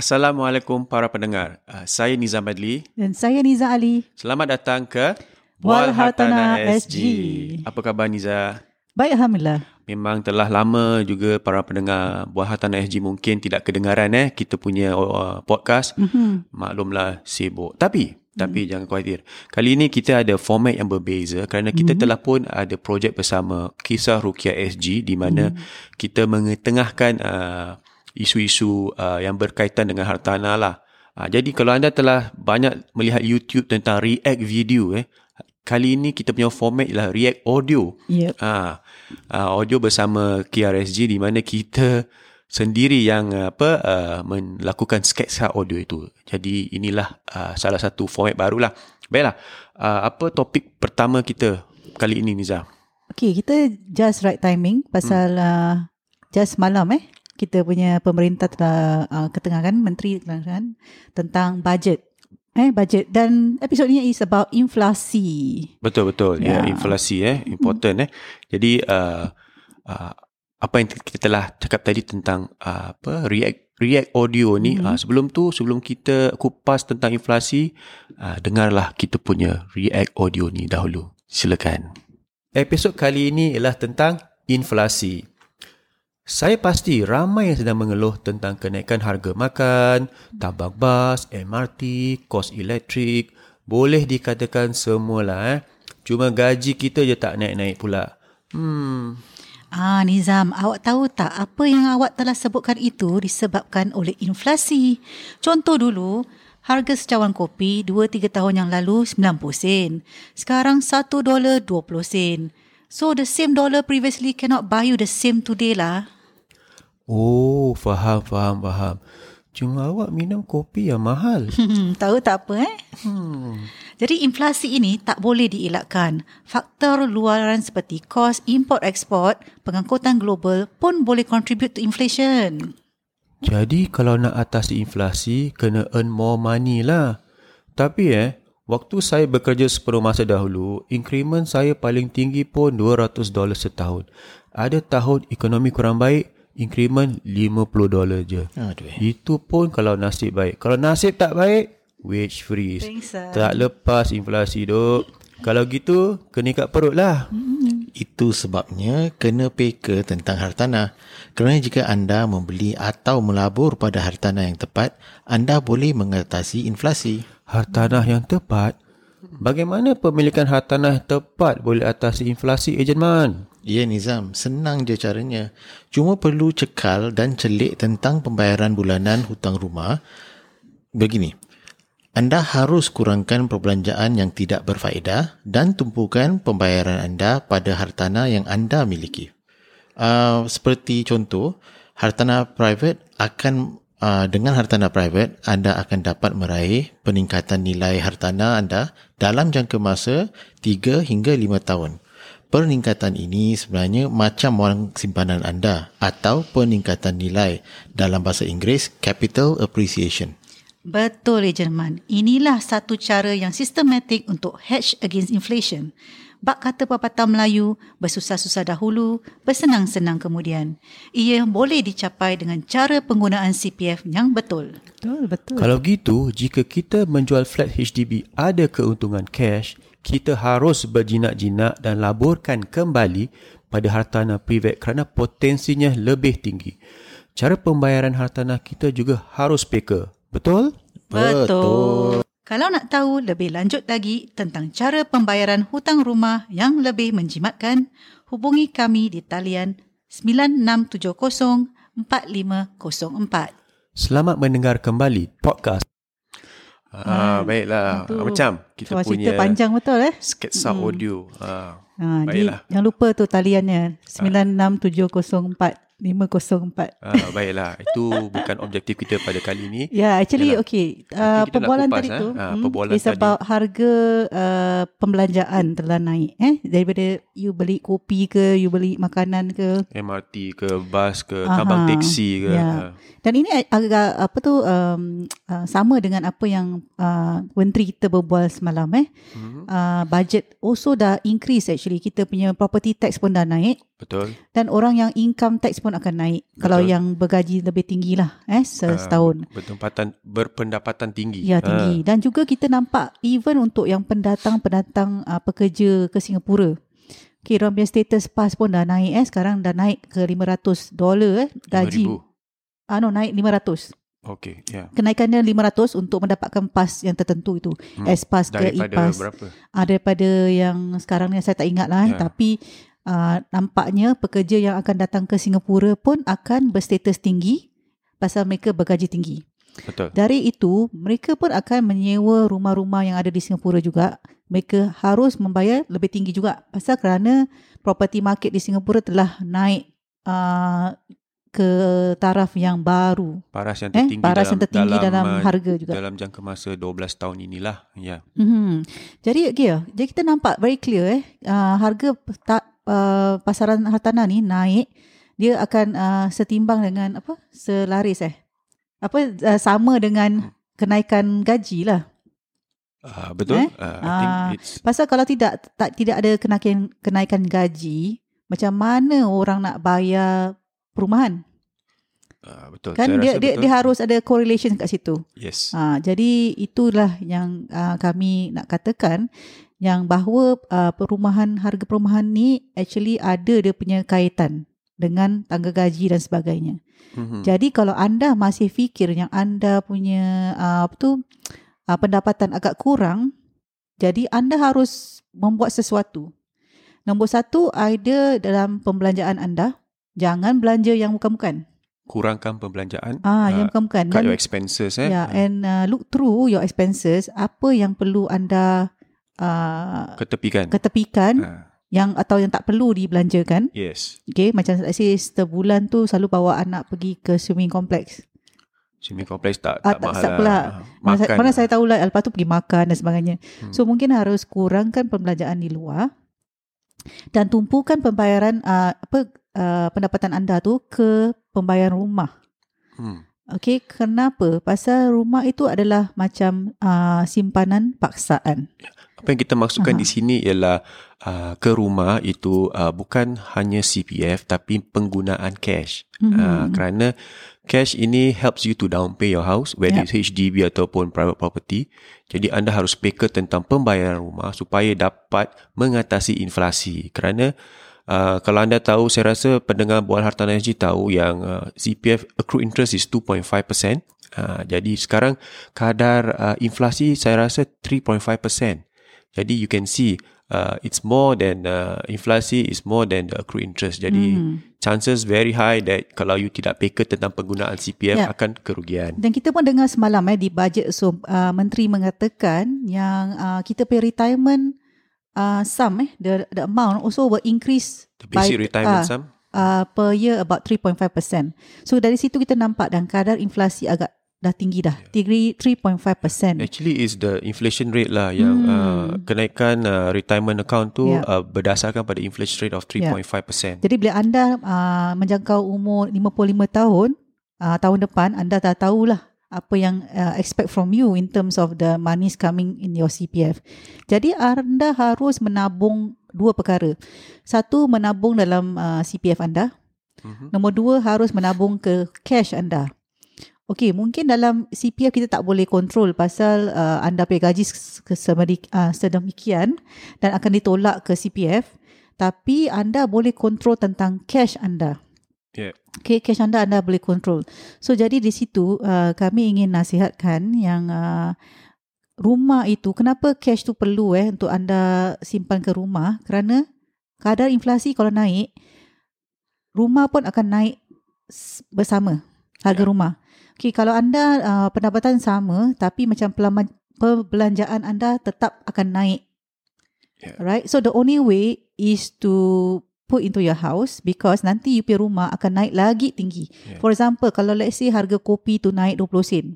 Assalamualaikum para pendengar. Uh, saya Nizam Adli. Dan saya Niza Ali. Selamat datang ke Wal Hartanah SG. Apa khabar Niza? Baik, Alhamdulillah. Memang telah lama juga para pendengar Buah SG mungkin tidak kedengaran eh kita punya uh, podcast. Mm-hmm. Maklumlah sibuk. Tapi tapi mm. jangan khawatir. Kali ini kita ada format yang berbeza kerana kita mm. telah pun ada projek bersama Kisah Rukia SG di mana mm. kita mengetengahkan uh, isu-isu uh, yang berkaitan dengan hartanah lah. Uh, jadi kalau anda telah banyak melihat YouTube tentang react video eh, kali ini kita punya format ialah react audio. Yep. Uh, uh, audio bersama KRSG di mana kita sendiri yang apa uh, melakukan sketsa audio itu. Jadi inilah uh, salah satu format barulah. Baiklah, uh, apa topik pertama kita kali ini Niza? Okay, kita just right timing pasal hmm. uh, just malam eh kita punya pemerintah telah uh, ketengahkan menteri ketengahkan tentang budget. Eh budget. Dan episod ini is about inflasi. Betul betul. Ya yeah, inflasi eh. Important eh. Jadi uh, uh, apa yang kita telah cakap tadi tentang uh, apa react react audio ni mm-hmm. uh, sebelum tu sebelum kita kupas tentang inflasi uh, dengarlah kita punya react audio ni dahulu. Silakan. Episod kali ini ialah tentang inflasi saya pasti ramai yang sedang mengeluh tentang kenaikan harga makan, tambang bas, MRT, kos elektrik. Boleh dikatakan semualah eh. Cuma gaji kita je tak naik-naik pula. Hmm. Ah Nizam, awak tahu tak apa yang awak telah sebutkan itu disebabkan oleh inflasi. Contoh dulu, harga secawan kopi 2-3 tahun yang lalu 90 sen. Sekarang 1 dolar 20 sen. So the same dollar previously cannot buy you the same today lah. Oh, faham, faham, faham. Cuma awak minum kopi yang mahal. Hmm, tahu tak apa eh? Hmm. Jadi inflasi ini tak boleh dielakkan. Faktor luaran seperti kos import-export, pengangkutan global pun boleh contribute to inflation. Jadi kalau nak atasi inflasi, kena earn more money lah. Tapi eh, waktu saya bekerja sepenuh masa dahulu, increment saya paling tinggi pun 200 dolar setahun. Ada tahun ekonomi kurang baik, increment 50 dolar je. Aduh. Itu pun kalau nasib baik. Kalau nasib tak baik, wage freeze. Pingsan. Tak lepas inflasi duk. Kalau gitu, kena ikat perut lah. Hmm. Itu sebabnya kena peka tentang hartanah. Kerana jika anda membeli atau melabur pada hartanah yang tepat, anda boleh mengatasi inflasi. Hartanah yang tepat? Bagaimana pemilikan hartanah tepat boleh atasi inflasi, Ejen Man? Ya Nizam, senang je caranya. Cuma perlu cekal dan celik tentang pembayaran bulanan hutang rumah. Begini, anda harus kurangkan perbelanjaan yang tidak berfaedah dan tumpukan pembayaran anda pada hartanah yang anda miliki. Uh, seperti contoh, hartanah private akan uh, dengan hartanah private anda akan dapat meraih peningkatan nilai hartanah anda dalam jangka masa 3 hingga 5 tahun peningkatan ini sebenarnya macam wang simpanan anda atau peningkatan nilai dalam bahasa Inggeris capital appreciation. Betul, Jerman. Inilah satu cara yang sistematik untuk hedge against inflation. Bak kata pepatah Melayu, bersusah-susah dahulu, bersenang-senang kemudian. Ia boleh dicapai dengan cara penggunaan CPF yang betul. Betul, betul. Kalau gitu, jika kita menjual flat HDB ada keuntungan cash, kita harus berjinak-jinak dan laburkan kembali pada hartanah privat kerana potensinya lebih tinggi. Cara pembayaran hartanah kita juga harus peka. Betul? Betul. Kalau nak tahu lebih lanjut lagi tentang cara pembayaran hutang rumah yang lebih menjimatkan, hubungi kami di talian 9670 4504. Selamat mendengar kembali podcast Ah, baiklah. Itu. Macam kita Cuma punya cerita panjang betul eh. Sketsa hmm. audio. Ah, ah baiklah. Jangan lupa tu taliannya 96704 504. Ah, baiklah. Itu bukan objektif kita pada kali ini. Ya, yeah, actually Yalah. okay. Uh, perbualan tadi tu eh? hmm, perbualan is about harga uh, pembelanjaan telah naik. Eh? Daripada you beli kopi ke, you beli makanan ke. MRT ke, bas ke, Aha, tambang teksi ke. Yeah. Dan ini agak apa tu um, uh, sama dengan apa yang uh, menteri kita berbual semalam. Eh? Hmm. Uh, budget also dah increase actually. Kita punya property tax pun dah naik. Betul. Dan orang yang income tax pun pun akan naik. Betul. Kalau yang bergaji lebih tinggi lah eh setahun. Uh, bertempatan berpendapatan tinggi. Ya tinggi. Uh. Dan juga kita nampak even untuk yang pendatang-pendatang uh, pekerja ke Singapura. Okay, orang punya status PAS pun dah naik eh. Sekarang dah naik ke 500 dolar eh. Gaji. 5,000. Ah, no, naik 500. Okay, ya. Yeah. Kenaikannya 500 untuk mendapatkan PAS yang tertentu itu. Hmm. S-PAS ke E-PAS. berapa? Ah, daripada yang sekarang ni saya tak ingat lah. Yeah. Tapi uh, nampaknya pekerja yang akan datang ke Singapura pun akan berstatus tinggi pasal mereka bergaji tinggi. Betul. Dari itu, mereka pun akan menyewa rumah-rumah yang ada di Singapura juga. Mereka harus membayar lebih tinggi juga. Pasal kerana property market di Singapura telah naik uh, ke taraf yang baru. Paras yang tertinggi, eh, paras dalam, yang tertinggi dalam, dalam uh, harga juga. Dalam jangka masa 12 tahun inilah. Ya. Mm-hmm. Jadi, okay, jadi kita nampak very clear eh, uh, harga ta, uh, pasaran hartanah ni naik. Dia akan uh, setimbang dengan apa? Selaris eh. Apa uh, sama dengan kenaikan gaji lah. Uh, betul. Eh? Uh, uh, pasal kalau tidak tak tidak ada kenaikan kenaikan gaji, macam mana orang nak bayar perumahan. Uh, betul. Kan Saya dia rasa dia betul. dia harus ada correlation kat situ. Yes. Uh, jadi itulah yang uh, kami nak katakan yang bahawa uh, perumahan harga perumahan ni actually ada dia punya kaitan dengan tangga gaji dan sebagainya. Mm-hmm. Jadi kalau anda masih fikir yang anda punya uh, apa tu uh, pendapatan agak kurang, jadi anda harus membuat sesuatu. Nombor satu, idea dalam pembelanjaan anda Jangan belanja yang bukan-bukan. Kurangkan pembelanjaan. Ah, uh, yang bukan-bukan. Cut your expenses eh. Yeah, and uh, look through your expenses. Apa yang perlu anda uh, ketepikan. Ketepikan. Uh. Yang atau yang tak perlu dibelanjakan. Yes. Okay, macam let's say sebulan tu selalu bawa anak pergi ke swimming complex. Swimming complex tak, tak, ah, tak mahal tak pula. lah. Mana, saya, mana saya tahu lah, lepas tu pergi makan dan sebagainya. Hmm. So mungkin harus kurangkan pembelanjaan di luar dan tumpukan pembayaran uh, apa uh, pendapatan anda tu ke pembayaran rumah. Hmm. Okey, kenapa? Pasal rumah itu adalah macam uh, simpanan paksaan. Apa yang kita maksudkan Aha. di sini ialah uh, ke rumah itu uh, bukan hanya CPF tapi penggunaan cash. Mm-hmm. Uh, kerana cash ini helps you to down pay your house whether yep. it's HDB ataupun private property. Jadi anda harus peka tentang pembayaran rumah supaya dapat mengatasi inflasi. Kerana Uh, kalau anda tahu, saya rasa pendengar Bual Hartanah SG tahu yang uh, CPF accrued interest is 2.5%. Uh, jadi sekarang kadar uh, inflasi saya rasa 3.5%. Jadi you can see uh, it's more than uh, inflasi is more than the accrued interest. Jadi mm. chances very high that kalau you tidak peka tentang penggunaan CPF yeah. akan kerugian. Dan kita pun dengar semalam eh di budget so uh, menteri mengatakan yang uh, kita pay retirement uh, sum eh the the amount also will increase the basic by, retirement uh, sum uh, per year about 3.5%. So dari situ kita nampak dan kadar inflasi agak dah tinggi dah. Yeah. 3.5%. Actually is the inflation rate lah yang hmm. uh, kenaikan uh, retirement account tu yeah. uh, berdasarkan pada inflation rate of 3.5%. Yeah. Jadi bila anda uh, menjangkau umur 55 tahun, uh, tahun depan anda dah tahulah apa yang uh, expect from you in terms of the money coming in your CPF. Jadi anda harus menabung dua perkara. Satu menabung dalam uh, CPF anda. Mm-hmm. Nombor dua harus menabung ke cash anda. Okey, mungkin dalam CPF kita tak boleh kontrol pasal uh, anda pay gaji uh, sedemikian dan akan ditolak ke CPF. Tapi anda boleh kontrol tentang cash anda. Yeah. Okay, cash anda anda boleh kontrol. So jadi di situ uh, kami ingin nasihatkan yang uh, rumah itu kenapa cash tu perlu eh untuk anda simpan ke rumah kerana kadar inflasi kalau naik rumah pun akan naik bersama harga yeah. rumah. Okay, kalau anda uh, pendapatan sama tapi macam perbelanjaan anda tetap akan naik. Yeah. Right? So the only way is to put into your house because nanti you punya rumah akan naik lagi tinggi. Yeah. For example, kalau let's say harga kopi tu naik 20 sen.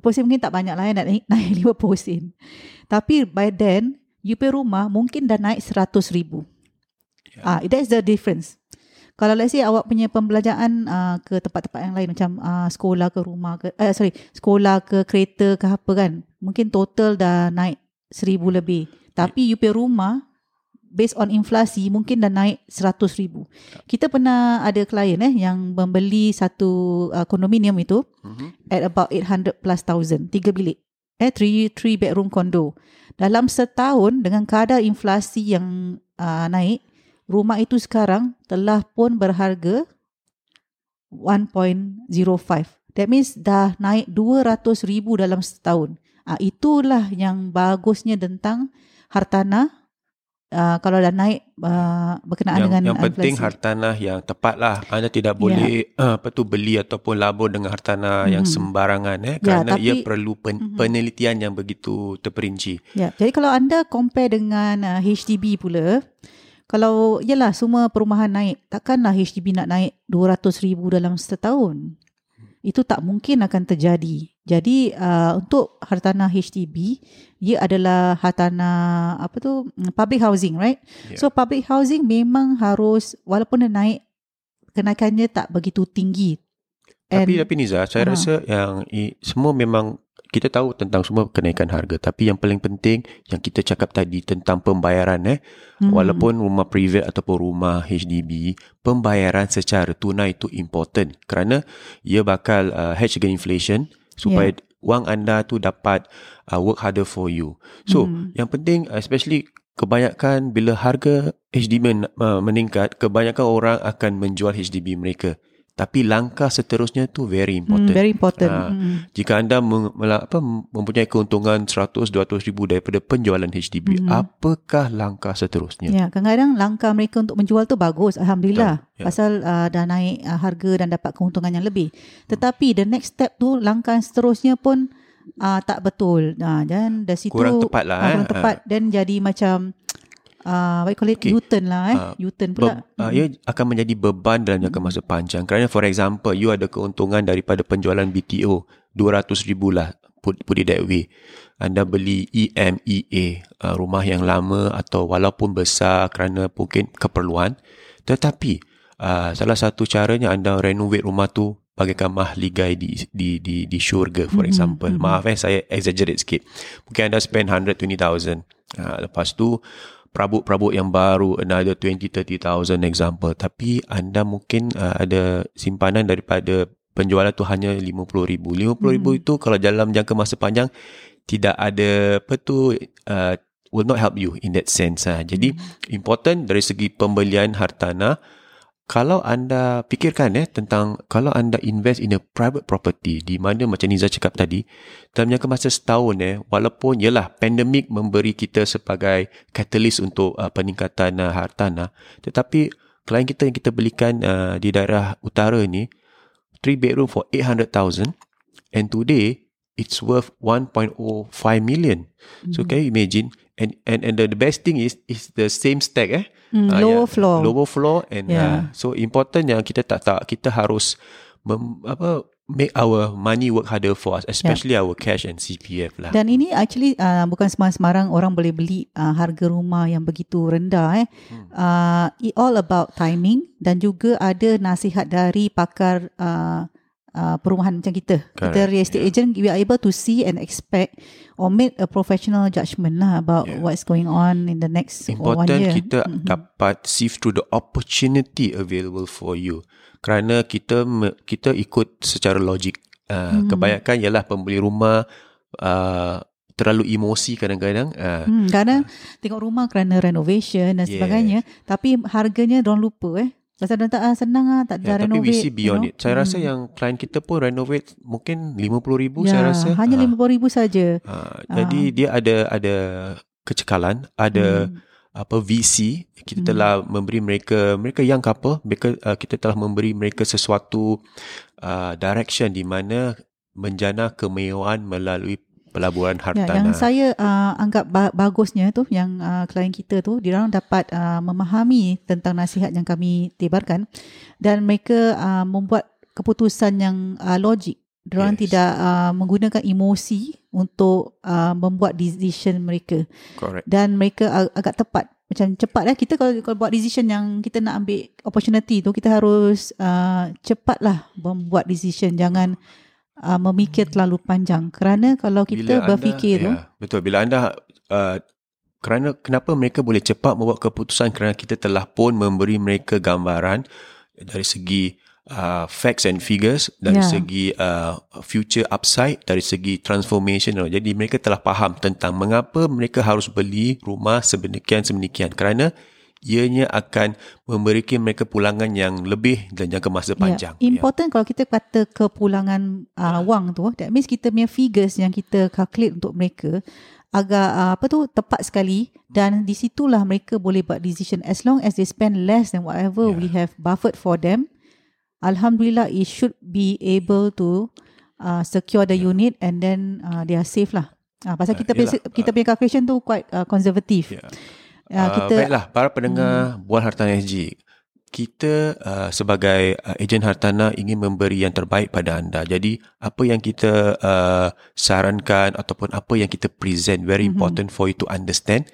20 sen mungkin tak banyak lah ya, naik, naik 50 sen. Tapi by then, you punya rumah mungkin dah naik 100 ribu. Yeah. Ah, that's the difference. Kalau let's say awak punya pembelajaran uh, ke tempat-tempat yang lain macam uh, sekolah ke rumah ke, eh, sorry, sekolah ke kereta ke apa kan, mungkin total dah naik seribu lebih. Tapi you punya rumah based on inflasi mungkin dah naik 100 ribu. Kita pernah ada klien eh yang membeli satu uh, kondominium itu Mhm. at about 800 plus thousand, tiga bilik. Eh, three, three bedroom condo. Dalam setahun dengan kadar inflasi yang uh, naik, rumah itu sekarang telah pun berharga 1.05. That means dah naik 200 ribu dalam setahun. Ah itulah yang bagusnya tentang hartanah uh, kalau dah naik uh, berkenaan yang, dengan yang penting inflasi. hartanah yang tepat lah. Anda tidak Ya. boleh uh, apa tu beli ataupun labur dengan hartanah yang Mhm. sembarangan eh Ya, kerana ia tapi- perlu pen, Mhm. penelitian yang begitu terperinci. Ya, jadi kalau anda compare dengan uh, HDB pula, kalau yalah semua perumahan naik, takkanlah HDB nak naik 200 ribu dalam setahun. Itu tak mungkin akan terjadi. Jadi uh, untuk hartanah HDB, ia adalah hartanah apa tu mm, public housing, right? Ya. So public housing memang harus walaupun dia naik kenaikannya tak begitu tinggi. Tapi tapi Niza, saya Aha. rasa yang i, semua memang kita tahu tentang semua kenaikan harga tapi yang paling penting yang kita cakap tadi tentang pembayaran eh Hmm. walaupun rumah private ataupun rumah HDB pembayaran secara tunai itu important kerana ia bakal uh, hedge against inflation supaya wang anda tu dapat uh, work harder for you. So Hmm. yang penting uh, especially kebanyakan bila harga HDB uh, meningkat kebanyakan orang akan menjual HDB mereka. Tapi langkah seterusnya tu very Hmm, important. very important. Ah, Hmm. Jika anda meng, mela- apa, mempunyai keuntungan 100-200 ribu daripada penjualan HDB, Mhm. apakah langkah seterusnya? Ya, kadang-kadang langkah mereka untuk menjual tu bagus, alhamdulillah. Betul, ya. Pasal uh, dah naik uh, harga dan dapat keuntungan yang lebih. Tetapi the next step tu langkah seterusnya pun uh, tak betul. Nah, dan dari situ Kurang tepat lah, ah, eh. kurang tepat dan jadi macam uh, what you call it Okay. U-turn lah eh. Ah, U-turn Be, pula. uh, ia akan menjadi beban dalam jangka masa panjang. Kerana for example, you ada keuntungan daripada penjualan BTO 200 ribu lah, put, put it that way. Anda beli EMEA, uh, rumah yang lama atau walaupun besar kerana mungkin keperluan. Tetapi uh, salah satu caranya anda renovate rumah tu bagaikan mahligai di di di di syurga for Mhm, example. mhm. Maaf eh saya exaggerate sikit. Mungkin anda spend 120,000. Uh, lepas tu perabot-perabot yang baru another 20 30,000 example tapi anda mungkin uh, ada simpanan daripada penjualan tu hanya 50,000. 50,000 Hmm. itu kalau dalam jangka masa panjang tidak ada apa tu uh, will not help you in that sense ah. Jadi important dari segi pembelian hartanah kalau anda fikirkan eh tentang kalau anda invest in a private property di mana macam Niza cakap tadi dalam jangka masa setahun eh walaupun yalah pandemik memberi kita sebagai catalyst untuk uh, peningkatan uh, hartanah tetapi klien kita yang kita belikan uh, di daerah utara ni 3 bedroom for 800,000 and today it's worth 1.05 million. So can you imagine and and and the, the best thing is is the same stack eh Hmm, Ah, lower yeah. floor. lower floor and Yeah. uh, so important yang kita tak tak kita harus mem, apa make our money work harder for us especially our cash and CPF lah Dan ini actually uh, bukan sembarang-sembarang orang boleh beli uh, harga rumah yang begitu rendah eh. Hmm. Uh, it all about timing dan juga ada nasihat dari pakar uh, uh, perumahan macam kita. Kita Correct, real estate agent we are able to see and expect or make a professional judgment lah about Yeah. what's going on in the next one important year. kita Mhm. dapat sift through the opportunity available for you kerana kita kita ikut secara logik uh, Hmm. kebanyakan ialah pembeli rumah uh, terlalu emosi kadang-kadang uh, Hmm, kadang tengok rumah kerana renovation dan Yeah. sebagainya tapi harganya diorang lupa eh. Pasal diorang tak ah, senang ah tak Ya, ada tapi we renovate. see beyond you know. it. Saya rasa Hmm. yang klien kita pun renovate mungkin 50 ribu ya, saya rasa. hanya Ah, RM50,000 saja. ah, jadi dia ada ada kecekalan, ada Hmm. apa VC kita Hmm. telah memberi mereka mereka young couple mereka uh, kita telah memberi mereka sesuatu uh, direction di mana menjana kemewahan melalui pelaburan Ya, hartanah. yang saya uh, anggap ba- bagusnya tu yang uh, klien kita tu dia orang dapat uh, memahami tentang nasihat yang kami tebarkan dan mereka uh, membuat keputusan yang uh, logik. Dia orang Yes. tidak uh, menggunakan emosi untuk uh, membuat decision mereka Correct. dan mereka ag- agak tepat macam cepat lah kita kalau, kalau buat decision yang kita nak ambil opportunity tu kita harus uh, cepatlah membuat decision jangan uh, memikir terlalu panjang. Kerana kalau kita Bila anda- berfikir tu ya, betul. Bila anda uh, kerana kenapa mereka boleh cepat membuat keputusan? Kerana kita telah pun memberi mereka gambaran dari segi uh, facts and figures dari Ya. segi uh, future upside dari segi transformation. Jadi mereka telah faham tentang mengapa mereka harus beli rumah sedemikian sedemikian kerana ianya akan memberikan mereka pulangan yang lebih dan jangka masa panjang Yeah. Important kalau kita kata kepulangan uh, wang tu, that means kita punya figures yang kita calculate untuk mereka agak uh, apa tu tepat sekali dan di situlah mereka boleh buat decision as long as they spend less than whatever Yeah. we have buffered for them. Alhamdulillah, it should be able to uh, secure the unit and then uh, they are safe lah. Uh, pasal Ah, kita punya, yelah. kita punya calculation tu quite uh, conservative. Ya. Uh, Uh, kita baiklah para pendengar Bual Hartanah SG kita uh, sebagai uh, ejen hartanah ingin memberi yang terbaik pada anda. Jadi apa yang kita uh, sarankan ataupun apa yang kita present very important for you to understand.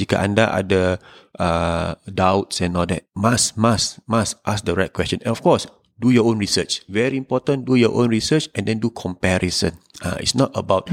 Jika anda ada uh, doubts and all that, must must must ask the right question. And of course, do your own research. Very important, do your own research and then do comparison. Uh, it's not about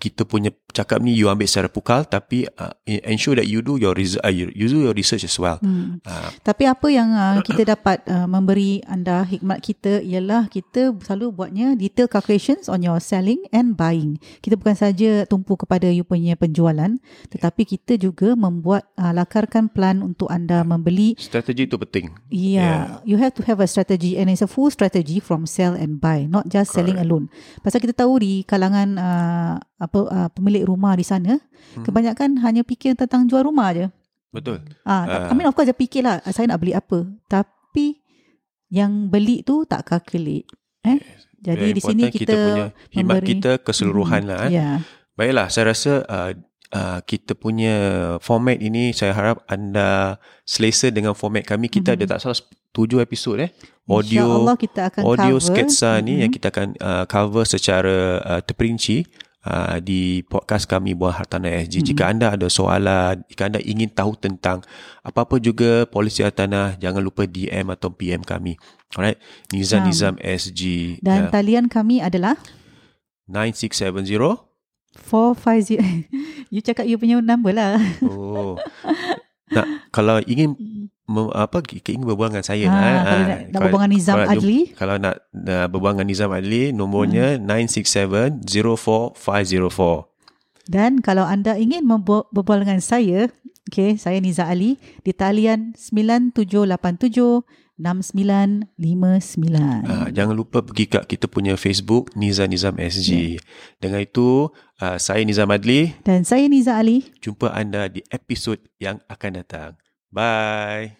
kita punya cakap ni you ambil secara pukal tapi uh, ensure that you do your research, uh, you, do your research as well. Hmm. Uh, Tapi apa yang uh, kita dapat uh, memberi anda hikmat kita ialah kita selalu buatnya detail calculations on your selling and buying. Kita bukan saja tumpu kepada you punya penjualan tetapi kita juga membuat uh, lakarkan plan untuk anda membeli. strategi itu penting. Yeah, you have to have a strategy and it's a full strategy from sell and buy, not just selling alone. Pasal kita tahu di kalangan uh, apa uh, pemilik rumah di sana, kebanyakan hanya fikir tentang jual rumah je. Betul. Ah, uh, I mean of course dia fikirlah ah, saya nak beli apa. Tapi yang beli tu tak calculate. Eh? Jadi Very di sini important kita, punya memberi- kita keseluruhan lah. Eh. Yeah. Baiklah, saya rasa uh, uh, kita punya format ini saya harap anda selesa dengan format kami. Kita Mhm. ada tak salah tujuh episod eh. Audio kita akan audio cover. sketsa ni Mhm. yang kita akan uh, cover secara uh, terperinci uh, di podcast kami Buah Hartanah SG. Mhm. Jika anda ada soalan, jika anda ingin tahu tentang apa-apa juga polisi hartanah, jangan lupa DM atau PM kami. Alright, Nizam. Nizam SG Dan uh, talian kami adalah 9670 450. you cakap you punya number lah. Oh. Nak kalau ingin mem, apa ingin berbual dengan saya Ah, lah. kalau ah. nak, nak berbual dengan Nizam kalau- Adli. Kalau nak, nak berbual dengan Nizam Adli, nomornya Hmm. 967-04504. Dan kalau anda ingin berbual dengan saya, okay, saya Niza Ali di talian 9787 6959. Uh, jangan lupa pergi kat kita punya Facebook Nizam Nizam SG. Ya. Dengan itu, uh, saya Nizam Adli. Dan saya Niza Ali. Jumpa anda di episod yang akan datang. Bye.